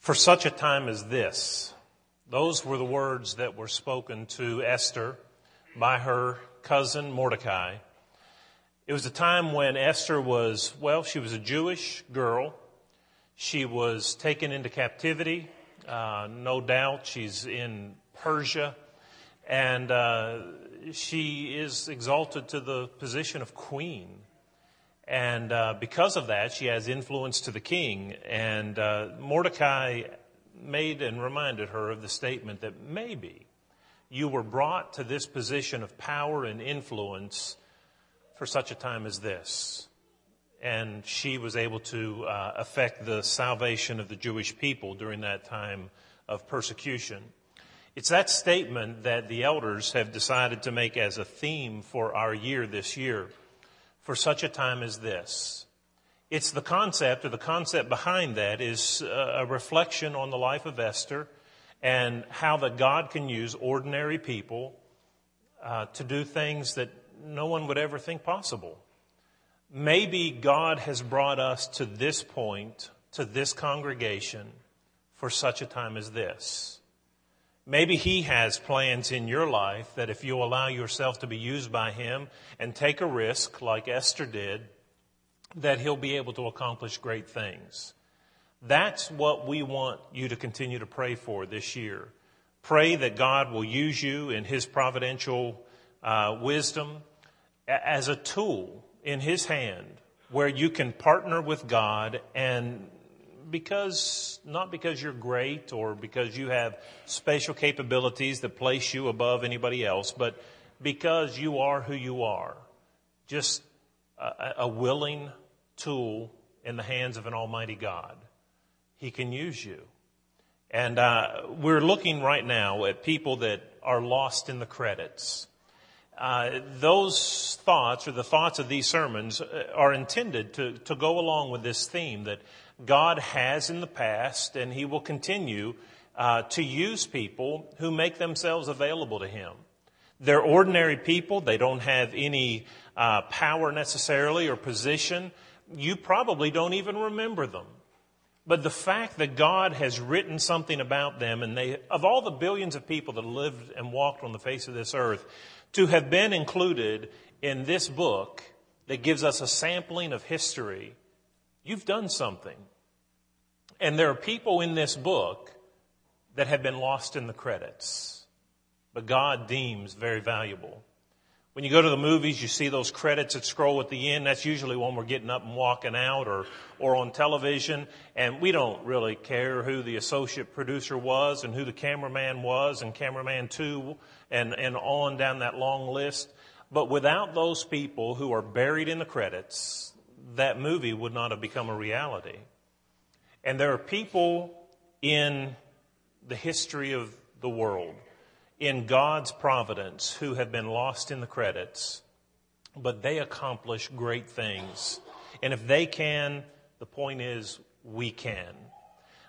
For such a time as this, those were the words that were spoken to Esther by her cousin Mordecai. It was a time when Esther was, well, she was a Jewish girl. She was taken into captivity. Uh, no doubt she's in Persia. And uh, she is exalted to the position of queen. And uh, because of that, she has influence to the king. And uh, Mordecai made and reminded her of the statement that maybe you were brought to this position of power and influence for such a time as this. And she was able to uh, affect the salvation of the Jewish people during that time of persecution. It's that statement that the elders have decided to make as a theme for our year this year for such a time as this. It's the concept, or the concept behind that is a reflection on the life of Esther and how that God can use ordinary people uh, to do things that no one would ever think possible. Maybe God has brought us to this point, to this congregation, for such a time as this. Maybe He has plans in your life that if you allow yourself to be used by Him and take a risk like Esther did, that He'll be able to accomplish great things. That's what we want you to continue to pray for this year. Pray that God will use you in His providential uh, wisdom as a tool in His hand where you can partner with God and because, not because you're great or because you have special capabilities that place you above anybody else, but because you are who you are. Just a, a willing tool in the hands of an almighty God. He can use you. And uh, we're looking right now at people that are lost in the credits. Uh, those thoughts or the thoughts of these sermons uh, are intended to, to go along with this theme that God has in the past, and He will continue uh, to use people who make themselves available to Him. They're ordinary people. They don't have any uh, power necessarily or position. You probably don't even remember them. But the fact that God has written something about them, and they, of all the billions of people that lived and walked on the face of this earth, to have been included in this book that gives us a sampling of history, you've done something. And there are people in this book that have been lost in the credits, but God deems very valuable. When you go to the movies, you see those credits that scroll at the end. That's usually when we're getting up and walking out or, or on television. And we don't really care who the associate producer was and who the cameraman was and cameraman two and, and on down that long list. But without those people who are buried in the credits, that movie would not have become a reality. And there are people in the history of the world, in God's providence, who have been lost in the credits, but they accomplish great things. And if they can, the point is, we can.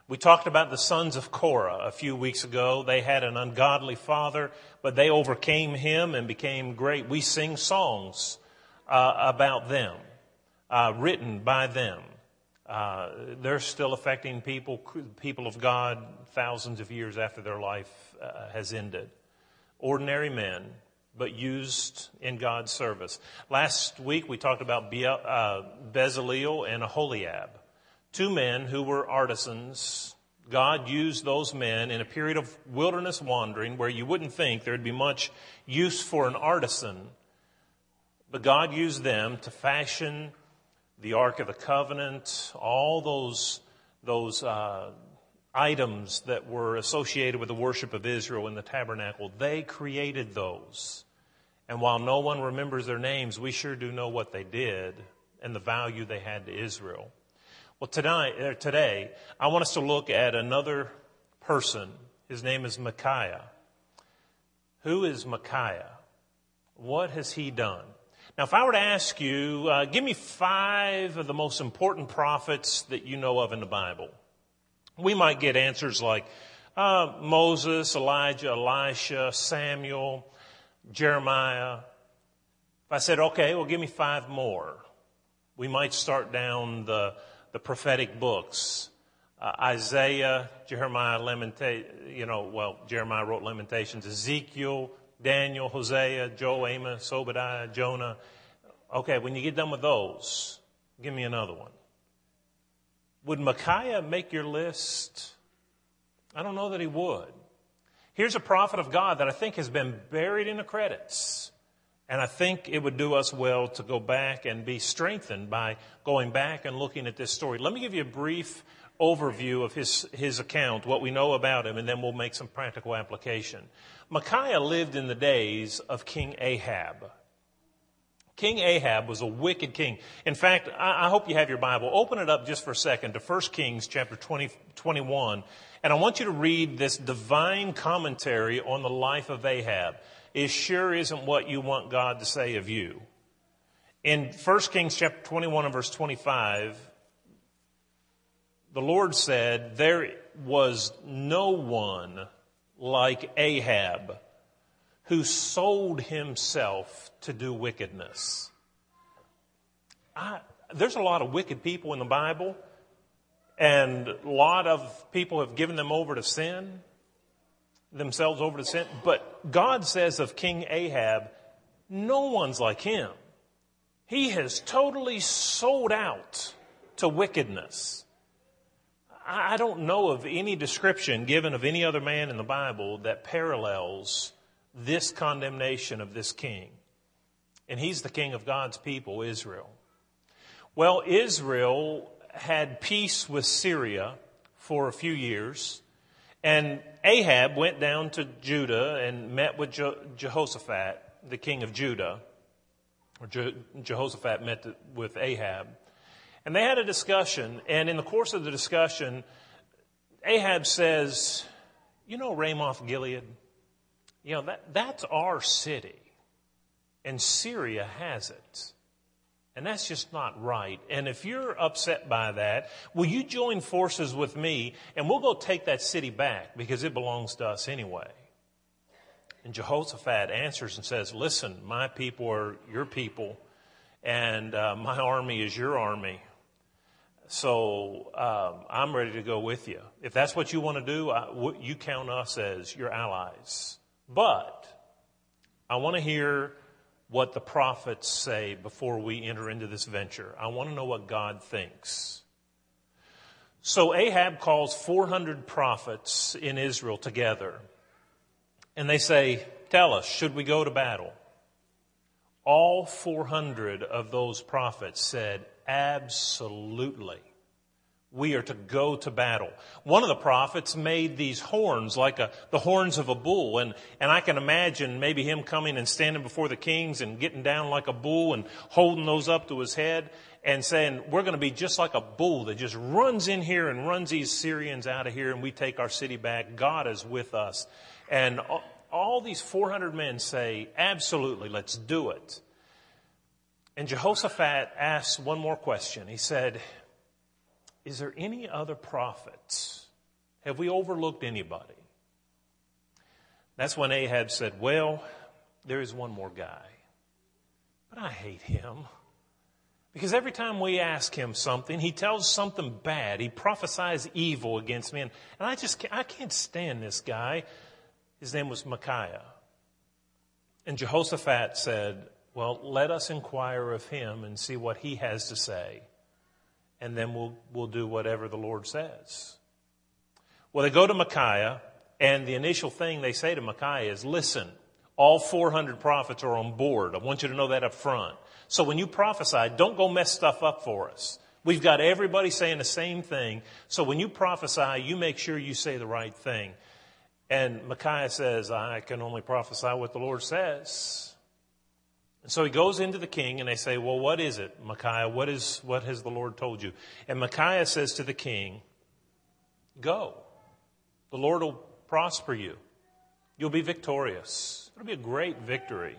We talked about the sons of Korah a few weeks ago. They had an ungodly father, but they overcame him and became great. We sing songs uh, about them, uh, written by them. Uh, they're still affecting people, people of God, thousands of years after their life uh, has ended. Ordinary men, but used in God's service. Last week we talked about Be- uh, Bezaleel and Aholiab, two men who were artisans. God used those men in a period of wilderness wandering where you wouldn't think there'd be much use for an artisan, but God used them to fashion the Ark of the Covenant, all those, those uh, items that were associated with the worship of Israel in the tabernacle, they created those. And while no one remembers their names, we sure do know what they did and the value they had to Israel. Well, tonight, uh, today, I want us to look at another person. His name is Micaiah. Who is Micaiah? What has he done? Now, if I were to ask you, uh, give me five of the most important prophets that you know of in the Bible, we might get answers like uh, Moses, Elijah, Elisha, Samuel, Jeremiah. If I said, okay, well, give me five more, we might start down the, the prophetic books. uh, Isaiah, Jeremiah, you know, well, Jeremiah wrote Lamentations, Ezekiel, Daniel, Hosea, Joel, Amos, Obadiah, Jonah. Okay, when you get done with those, give me another one. Would Micaiah make your list? I don't know that he would. Here's a prophet of God that I think has been buried in the credits. And I think it would do us well to go back and be strengthened by going back and looking at this story. Let me give you a brief overview of his, his account, what we know about him, and then we'll make some practical application. Micaiah lived in the days of King Ahab. King Ahab was a wicked king. In fact, I, I hope you have your Bible. Open it up just for a second to 1 Kings chapter 20, 21. And I want you to read this divine commentary on the life of Ahab. It sure isn't what you want God to say of you. In 1 Kings chapter 21 and verse 25, the Lord said, There was no one like Ahab who sold himself to do wickedness. I, there's a lot of wicked people in the Bible, and a lot of people have given them over to sin, themselves over to sin. But God says of King Ahab, no one's like him. He has totally sold out to wickedness. I don't know of any description given of any other man in the Bible that parallels this condemnation of this king. And he's the king of God's people, Israel. Well, Israel had peace with Syria for a few years, and Ahab went down to Judah and met with Jehoshaphat, the king of Judah, or Jehoshaphat met with Ahab. And they had a discussion, and in the course of the discussion, Ahab says, You know Ramoth Gilead? You know, that, that's our city, and Syria has it. And that's just not right. And if you're upset by that, will you join forces with me and we'll go take that city back because it belongs to us anyway? And Jehoshaphat answers and says, Listen, my people are your people, and uh, my army is your army. So um, I'm ready to go with you. If that's what you want to do, you count us as your allies. But I want to hear what the prophets say before we enter into this venture. I want to know what God thinks. So Ahab calls 400 prophets in Israel together. And they say, Tell us, should we go to battle? All 400 of those prophets said, Absolutely. We are to go to battle. One of the prophets made these horns like a, the horns of a bull. And, and I can imagine maybe him coming and standing before the kings and getting down like a bull and holding those up to his head and saying, we're going to be just like a bull that just runs in here and runs these Syrians out of here and we take our city back. God is with us. And all these 400 men say, absolutely, let's do it. And Jehoshaphat asks one more question. He said, Is there any other prophets? Have we overlooked anybody? That's when Ahab said, Well, there is one more guy. But I hate him. Because every time we ask him something, he tells something bad. He prophesies evil against me. And, and I just can't, I can't stand this guy. His name was Micaiah. And Jehoshaphat said, well, let us inquire of him and see what he has to say, and then we'll, we'll do whatever the Lord says. Well, they go to Micaiah, and the initial thing they say to Micaiah is, listen, all 400 prophets are on board. I want you to know that up front. So when you prophesy, don't go mess stuff up for us. We've got everybody saying the same thing. So when you prophesy, you make sure you say the right thing. And Micaiah says, I can only prophesy what the Lord says. And so he goes into the king and they say, Well, what is it, Micaiah? What, is, what has the Lord told you? And Micaiah says to the king, Go. The Lord will prosper you. You'll be victorious. It'll be a great victory.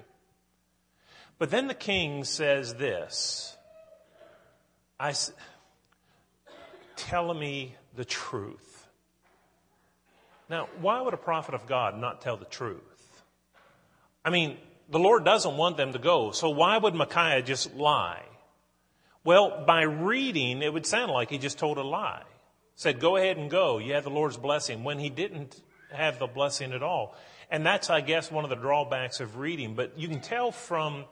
But then the king says this I, Tell me the truth. Now, why would a prophet of God not tell the truth? I mean, the Lord doesn't want them to go. So why would Micaiah just lie? Well, by reading, it would sound like he just told a lie. said, Go ahead and go. You have the Lord's blessing, when he didn't have the blessing at all. And that's, I guess, one of the drawbacks of reading. But you can tell from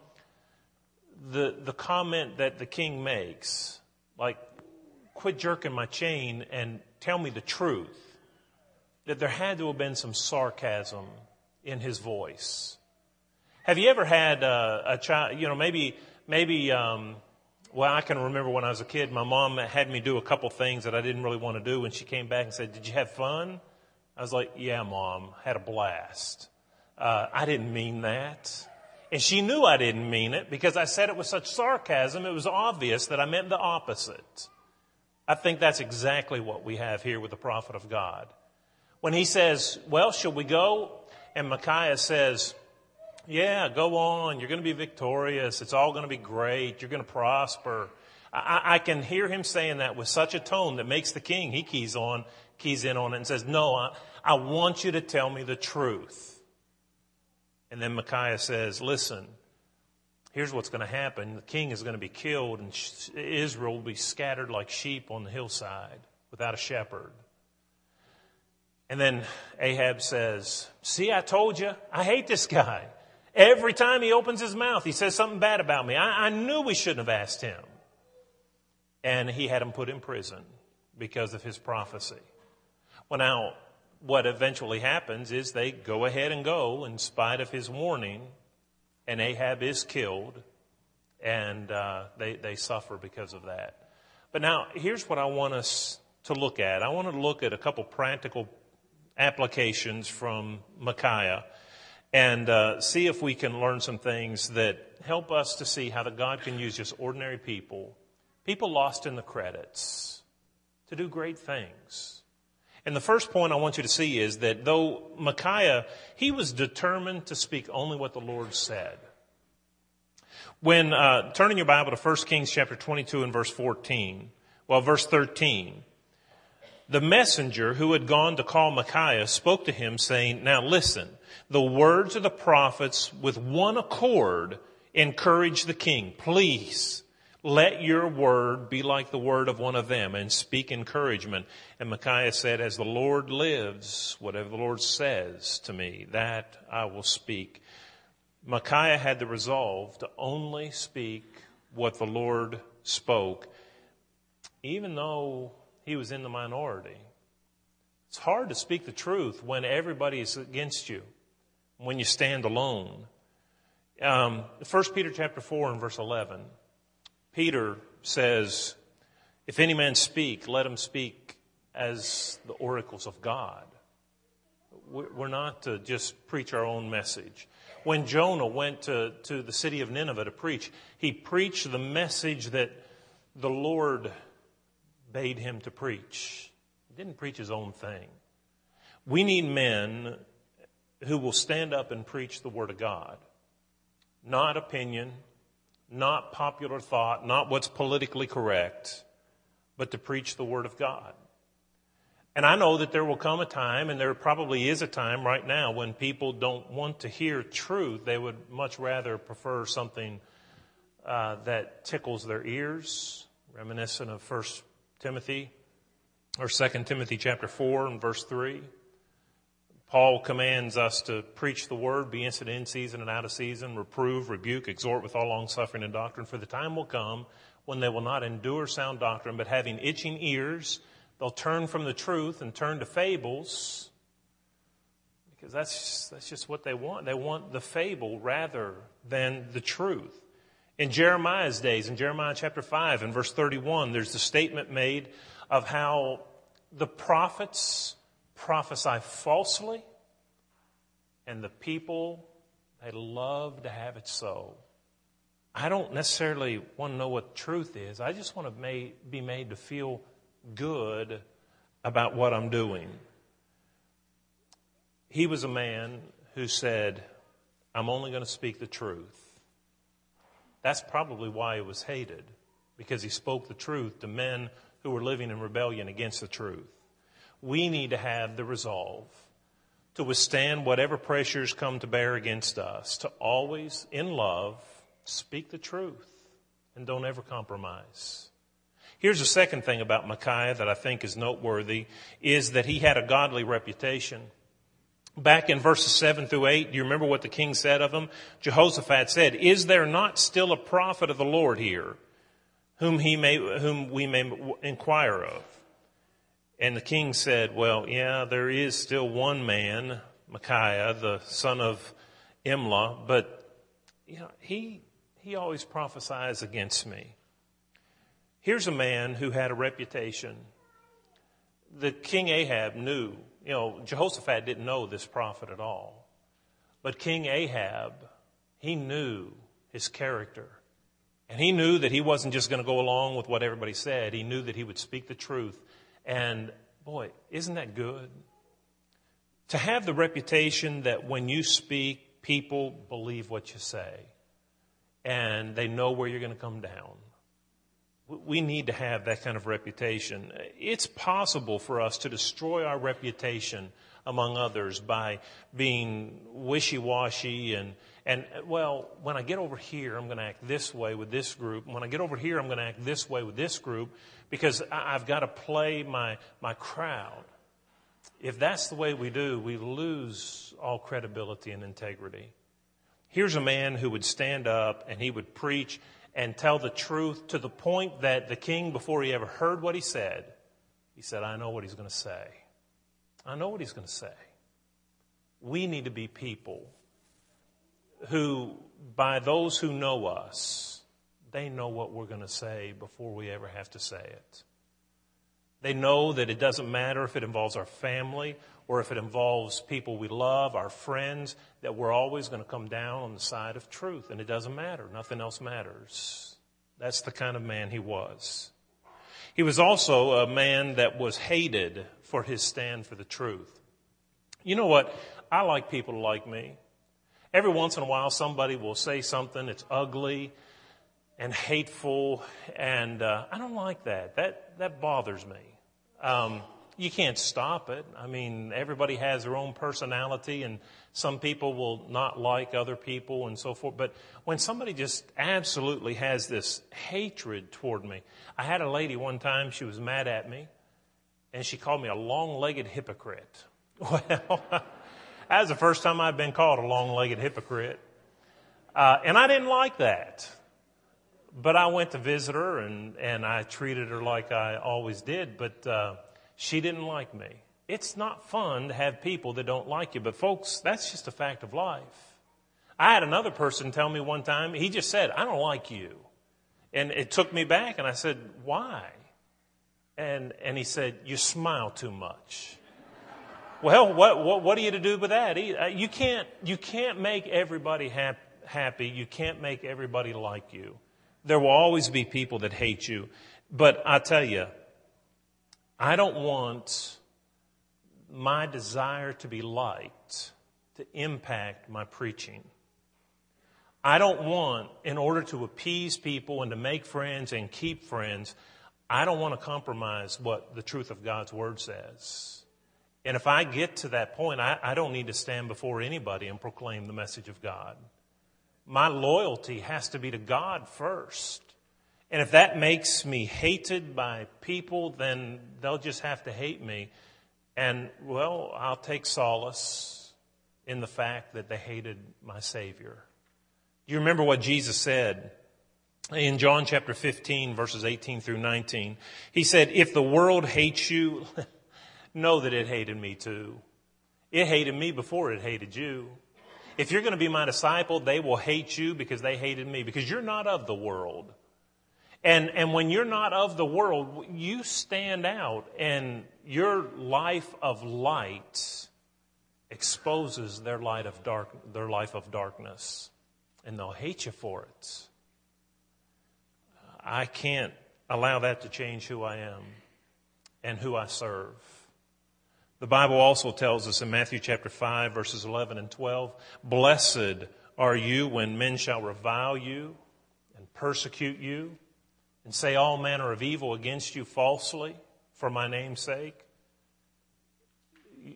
the, the comment that the king makes, like, quit jerking my chain and tell me the truth, that there had to have been some sarcasm in his voice. Have you ever had a, a child, you know, maybe, maybe, um, well, I can remember when I was a kid, my mom had me do a couple things that I didn't really want to do. When she came back and said, Did you have fun? I was like, Yeah, mom, had a blast. Uh, I didn't mean that. And she knew I didn't mean it because I said it with such sarcasm, it was obvious that I meant the opposite. I think that's exactly what we have here with the prophet of God. When he says, Well, shall we go? And Micaiah says, Yeah, go on. You're going to be victorious. It's all going to be great. You're going to prosper. I, I can hear him saying that with such a tone that makes the king, he keys on, keys in on it and says, No, I, I want you to tell me the truth. And then Micaiah says, Listen, here's what's going to happen. The king is going to be killed, and Israel will be scattered like sheep on the hillside without a shepherd. And then Ahab says, See, I told you, I hate this guy. Every time he opens his mouth, he says something bad about me. I, I knew we shouldn't have asked him. And he had him put in prison because of his prophecy. Well, now, what eventually happens is they go ahead and go in spite of his warning, and Ahab is killed, and uh, they, they suffer because of that. But now, here's what I want us to look at. I want to look at a couple practical applications from Micaiah and uh, see if we can learn some things that help us to see how that God can use just ordinary people, people lost in the credits, to do great things. And the first point I want you to see is that though Micaiah, he was determined to speak only what the Lord said. When, uh, turning your Bible to 1 Kings chapter 22 and verse 14, well, verse 13, the messenger who had gone to call Micaiah spoke to him saying, now listen, the words of the prophets with one accord encourage the king. Please let your word be like the word of one of them and speak encouragement. And Micaiah said, As the Lord lives, whatever the Lord says to me, that I will speak. Micaiah had the resolve to only speak what the Lord spoke, even though he was in the minority. It's hard to speak the truth when everybody is against you, when you stand alone. Um, 1 Peter chapter 4 and verse 11. Peter says, If any man speak, let him speak as the oracles of God. We're not to just preach our own message. When Jonah went to, to the city of Nineveh to preach, he preached the message that the Lord bade him to preach. He didn't preach his own thing. We need men who will stand up and preach the Word of God, not opinion, not popular thought, not what's politically correct, but to preach the Word of God. And I know that there will come a time, and there probably is a time right now, when people don't want to hear truth. They would much rather prefer something uh, that tickles their ears, reminiscent of 1 Timothy or 2 Timothy chapter 4 and verse 3. Paul commands us to preach the word, be instant in season and out of season, reprove, rebuke, exhort with all long suffering and doctrine. For the time will come when they will not endure sound doctrine, but having itching ears, they'll turn from the truth and turn to fables. Because that's that's just what they want. They want the fable rather than the truth. In Jeremiah's days, in Jeremiah chapter 5 and verse 31, there's the statement made of how the prophets prophesy falsely, and the people, they love to have it so. I don't necessarily want to know what truth is. I just want to be made to feel good about what I'm doing. He was a man who said, I'm only going to speak the truth. That's probably why he was hated, because he spoke the truth to men who were living in rebellion against the truth we need to have the resolve to withstand whatever pressures come to bear against us, to always, in love, speak the truth and don't ever compromise. Here's the second thing about Micaiah that I think is noteworthy is that he had a godly reputation. Back in verses 7 through 8, do you remember what the king said of him? Jehoshaphat said, Is there not still a prophet of the Lord here, whom, he may, whom we may inquire of? And the king said, Well, yeah, there is still one man, Micaiah, the son of Imlah, but you know, he, he always prophesies against me. Here's a man who had a reputation. The king Ahab knew you know, Jehoshaphat didn't know this prophet at all. But King Ahab, he knew his character. And he knew that he wasn't just going to go along with what everybody said. He knew that he would speak the truth. And boy, isn't that good? To have the reputation that when you speak, people believe what you say and they know where you're going to come down. We need to have that kind of reputation. It's possible for us to destroy our reputation among others by being wishy-washy and, and, well, when I get over here, I'm going to act this way with this group. When I get over here, I'm going to act this way with this group because I've got to play my, my crowd. If that's the way we do, we lose all credibility and integrity. Here's a man who would stand up and he would preach and tell the truth to the point that the king, before he ever heard what he said, he said, I know what he's going to say. I know what he's going to say. We need to be people who, by those who know us, they know what we're going to say before we ever have to say it. They know that it doesn't matter if it involves our family or if it involves people we love, our friends, that we're always going to come down on the side of truth. And it doesn't matter. Nothing else matters. That's the kind of man he was. He was also a man that was hated for his stand for the truth. You know what? I like people like me. Every once in a while, somebody will say something that's ugly and hateful, and uh, I don't like that. That that bothers me. Um, you can't stop it. I mean, everybody has their own personality, and some people will not like other people and so forth. But when somebody just absolutely has this hatred toward me, I had a lady one time, she was mad at me, and she called me a long legged hypocrite. Well, that was the first time I'd been called a long legged hypocrite. Uh, and I didn't like that. But I went to visit her and, and I treated her like I always did. But uh, she didn't like me. It's not fun to have people that don't like you, but folks, that's just a fact of life. I had another person tell me one time, he just said, I don't like you. And it took me back and I said, why? And, and he said, you smile too much. well, what, what, what are you to do with that? Uh, you can't, you can't make everybody hap- happy. You can't make everybody like you. There will always be people that hate you. But I tell you, I don't want my desire to be liked to impact my preaching. I don't want, in order to appease people and to make friends and keep friends, I don't want to compromise what the truth of God's Word says. And if I get to that point, I, I don't need to stand before anybody and proclaim the message of God. My loyalty has to be to God first. And if that makes me hated by people, then they'll just have to hate me. And, well, I'll take solace in the fact that they hated my Savior. Do you remember what Jesus said in John chapter 15, verses 18 through 19? He said, If the world hates you, know that it hated me too. It hated me before it hated you. If you're going to be my disciple, they will hate you because they hated me, because you're not of the world and, and when you're not of the world, you stand out and your life of light exposes their light of dark, their life of darkness. And they'll hate you for it. I can't allow that to change who I am and who I serve. The Bible also tells us in Matthew chapter 5 verses 11 and 12, blessed are you when men shall revile you and persecute you and say all manner of evil against you falsely for my name's sake.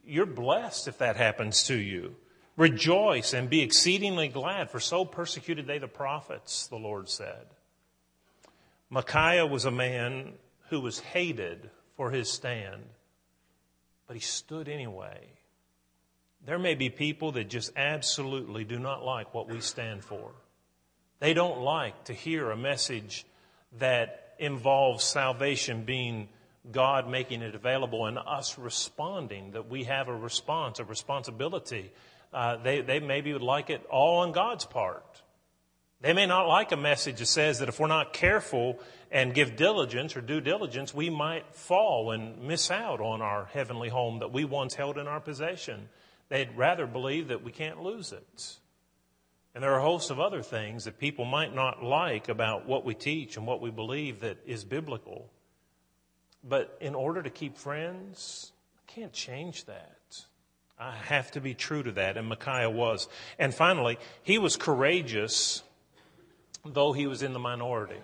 You're blessed if that happens to you. Rejoice and be exceedingly glad, for so persecuted they the prophets, the Lord said. Micaiah was a man who was hated for his stand, but he stood anyway. There may be people that just absolutely do not like what we stand for. They don't like to hear a message that involves salvation being God making it available and us responding, that we have a response, a responsibility. Uh, they, they maybe would like it all on God's part. They may not like a message that says that if we're not careful and give diligence or due diligence, we might fall and miss out on our heavenly home that we once held in our possession. They'd rather believe that we can't lose it. And there are a host of other things that people might not like about what we teach and what we believe that is biblical. But in order to keep friends, I can't change that. I have to be true to that, and Micaiah was. And finally, he was courageous, though he was in the minority.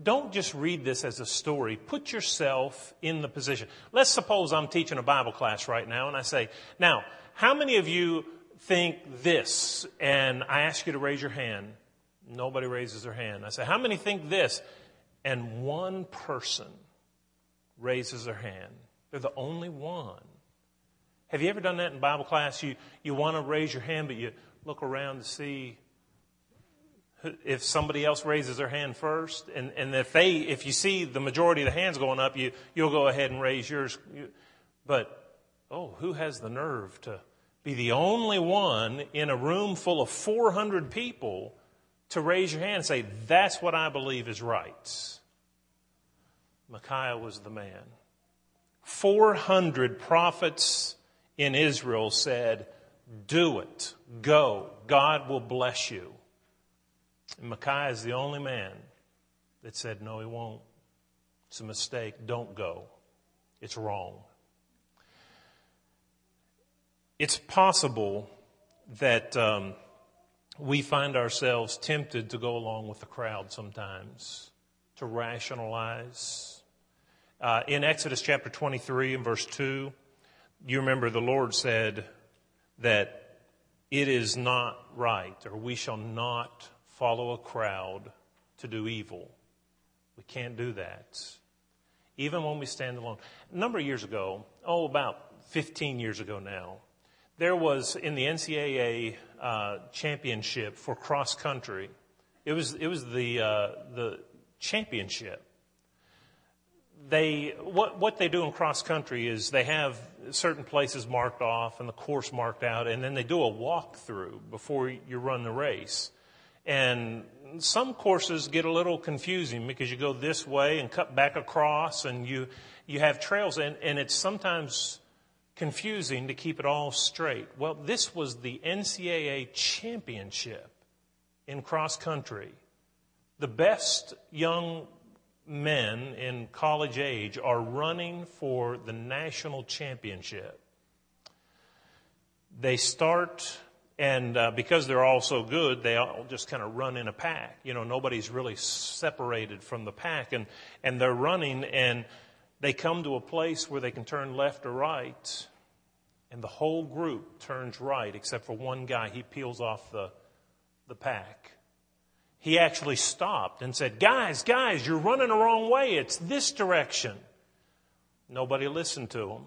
Don't just read this as a story. Put yourself in the position. Let's suppose I'm teaching a Bible class right now, and I say, Now, how many of you think this? And I ask you to raise your hand. Nobody raises their hand. I say, How many think this? And one person raises their hand. They're the only one. Have you ever done that in Bible class? You, you want to raise your hand, but you look around to see if somebody else raises their hand first. And, and if they, if you see the majority of the hands going up, you, you'll go ahead and raise yours. But, oh, who has the nerve to be the only one in a room full of 400 people to raise your hand and say, that's what I believe is right? Micaiah was the man. 400 prophets in Israel said, do it. Go. God will bless you. And Micaiah is the only man that said, no, he won't. It's a mistake. Don't go. It's wrong. It's possible that um, we find ourselves tempted to go along with the crowd sometimes, to rationalize. Uh, in Exodus chapter 23 and verse 2, you remember the Lord said that it is not right, or we shall not follow a crowd to do evil. We can't do that. Even when we stand alone. A number of years ago, oh, about 15 years ago now, there was in the NCAA uh, championship for cross country. It was it was the uh, the championship. They what what they do in cross country is they have certain places marked off and the course marked out, and then they do a walkthrough before you run the race. And some courses get a little confusing because you go this way and cut back across, and you you have trails, and, and it's sometimes confusing to keep it all straight. Well, this was the NCAA championship in cross country. The best young men in college age are running for the national championship. They start, and uh, because they're all so good, they all just kind of run in a pack. You know, nobody's really separated from the pack, and, and they're running, and they come to a place where they can turn left or right, and the whole group turns right except for one guy. He peels off the, the pack. He actually stopped and said, Guys, guys, you're running the wrong way. It's this direction. Nobody listened to him.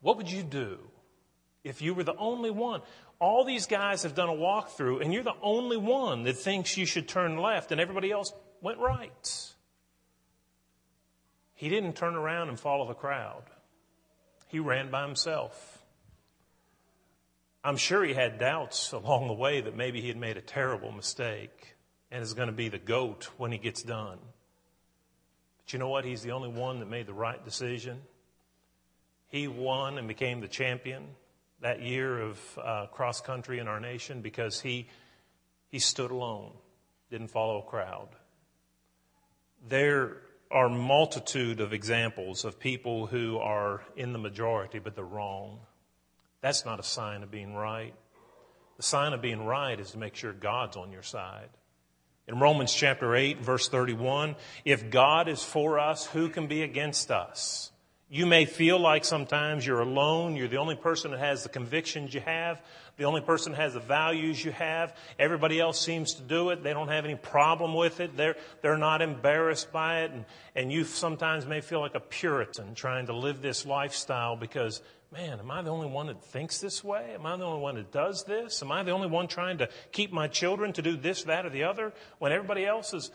What would you do if you were the only one? All these guys have done a walkthrough, and you're the only one that thinks you should turn left, and everybody else went right. He didn't turn around and follow the crowd. He ran by himself. I'm sure he had doubts along the way that maybe he had made a terrible mistake and is going to be the goat when he gets done. But you know what? He's the only one that made the right decision. He won and became the champion that year of uh, cross country in our nation because he, he stood alone, didn't follow a crowd. There are multitude of examples of people who are in the majority, but they're wrong. That's not a sign of being right. The sign of being right is to make sure God's on your side. In Romans chapter 8, verse 31, if God is for us, who can be against us? You may feel like sometimes you're alone. You're the only person that has the convictions you have. The only person that has the values you have. Everybody else seems to do it. They don't have any problem with it. They're, they're not embarrassed by it. And, and you sometimes may feel like a Puritan trying to live this lifestyle because, man, am I the only one that thinks this way? Am I the only one that does this? Am I the only one trying to keep my children to do this, that, or the other when everybody else is,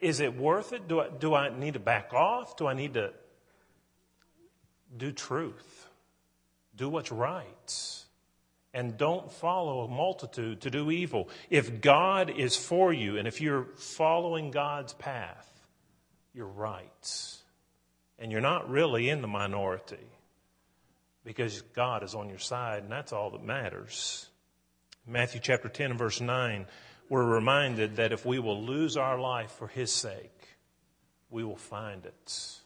is it worth it? Do I, do I need to back off? Do I need to do truth, do what's right, and don't follow a multitude to do evil. If God is for you and if you're following God's path, you're right. And you're not really in the minority because God is on your side, and that's all that matters. Matthew chapter 10 and verse 9, we're reminded that if we will lose our life for His sake, we will find it.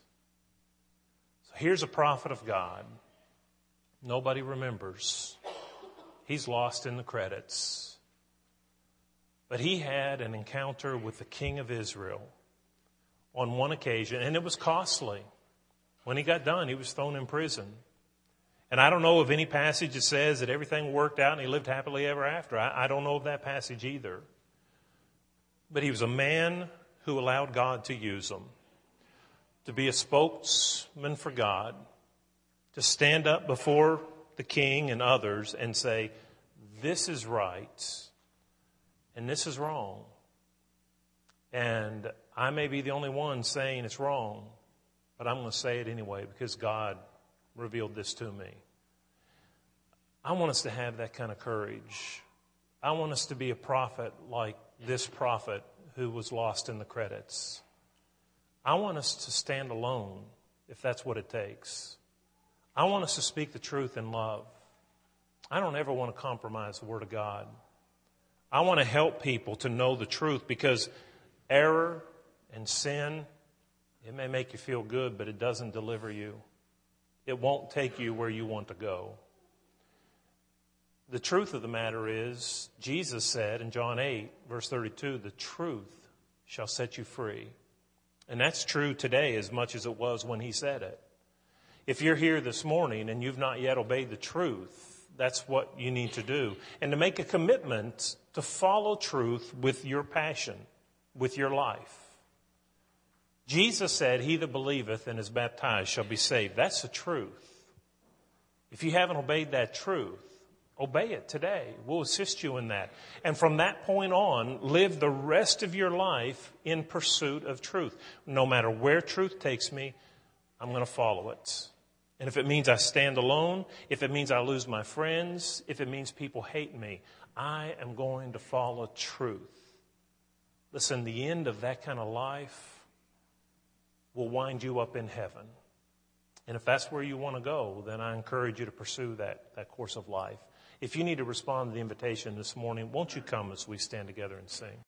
Here's a prophet of God. Nobody remembers. He's lost in the credits. But he had an encounter with the king of Israel on one occasion, and it was costly. When he got done, he was thrown in prison. And I don't know of any passage that says that everything worked out and he lived happily ever after. I, I don't know of that passage either. But he was a man who allowed God to use him to be a spokesman for God, to stand up before the king and others and say, This is right and this is wrong. And I may be the only one saying it's wrong, but I'm going to say it anyway because God revealed this to me. I want us to have that kind of courage. I want us to be a prophet like this prophet who was lost in the credits. I want us to stand alone if that's what it takes. I want us to speak the truth in love. I don't ever want to compromise the Word of God. I want to help people to know the truth because error and sin, it may make you feel good, but it doesn't deliver you. It won't take you where you want to go. The truth of the matter is, Jesus said in John 8, verse 32, the truth shall set you free. And that's true today as much as it was when he said it. If you're here this morning and you've not yet obeyed the truth, that's what you need to do. And to make a commitment to follow truth with your passion, with your life. Jesus said, He that believeth and is baptized shall be saved. That's the truth. If you haven't obeyed that truth, Obey it today. We'll assist you in that. And from that point on, live the rest of your life in pursuit of truth. No matter where truth takes me, I'm going to follow it. And if it means I stand alone, if it means I lose my friends, if it means people hate me, I am going to follow truth. Listen, the end of that kind of life will wind you up in heaven. And if that's where you want to go, then I encourage you to pursue that, that course of life. If you need to respond to the invitation this morning, won't you come as we stand together and sing?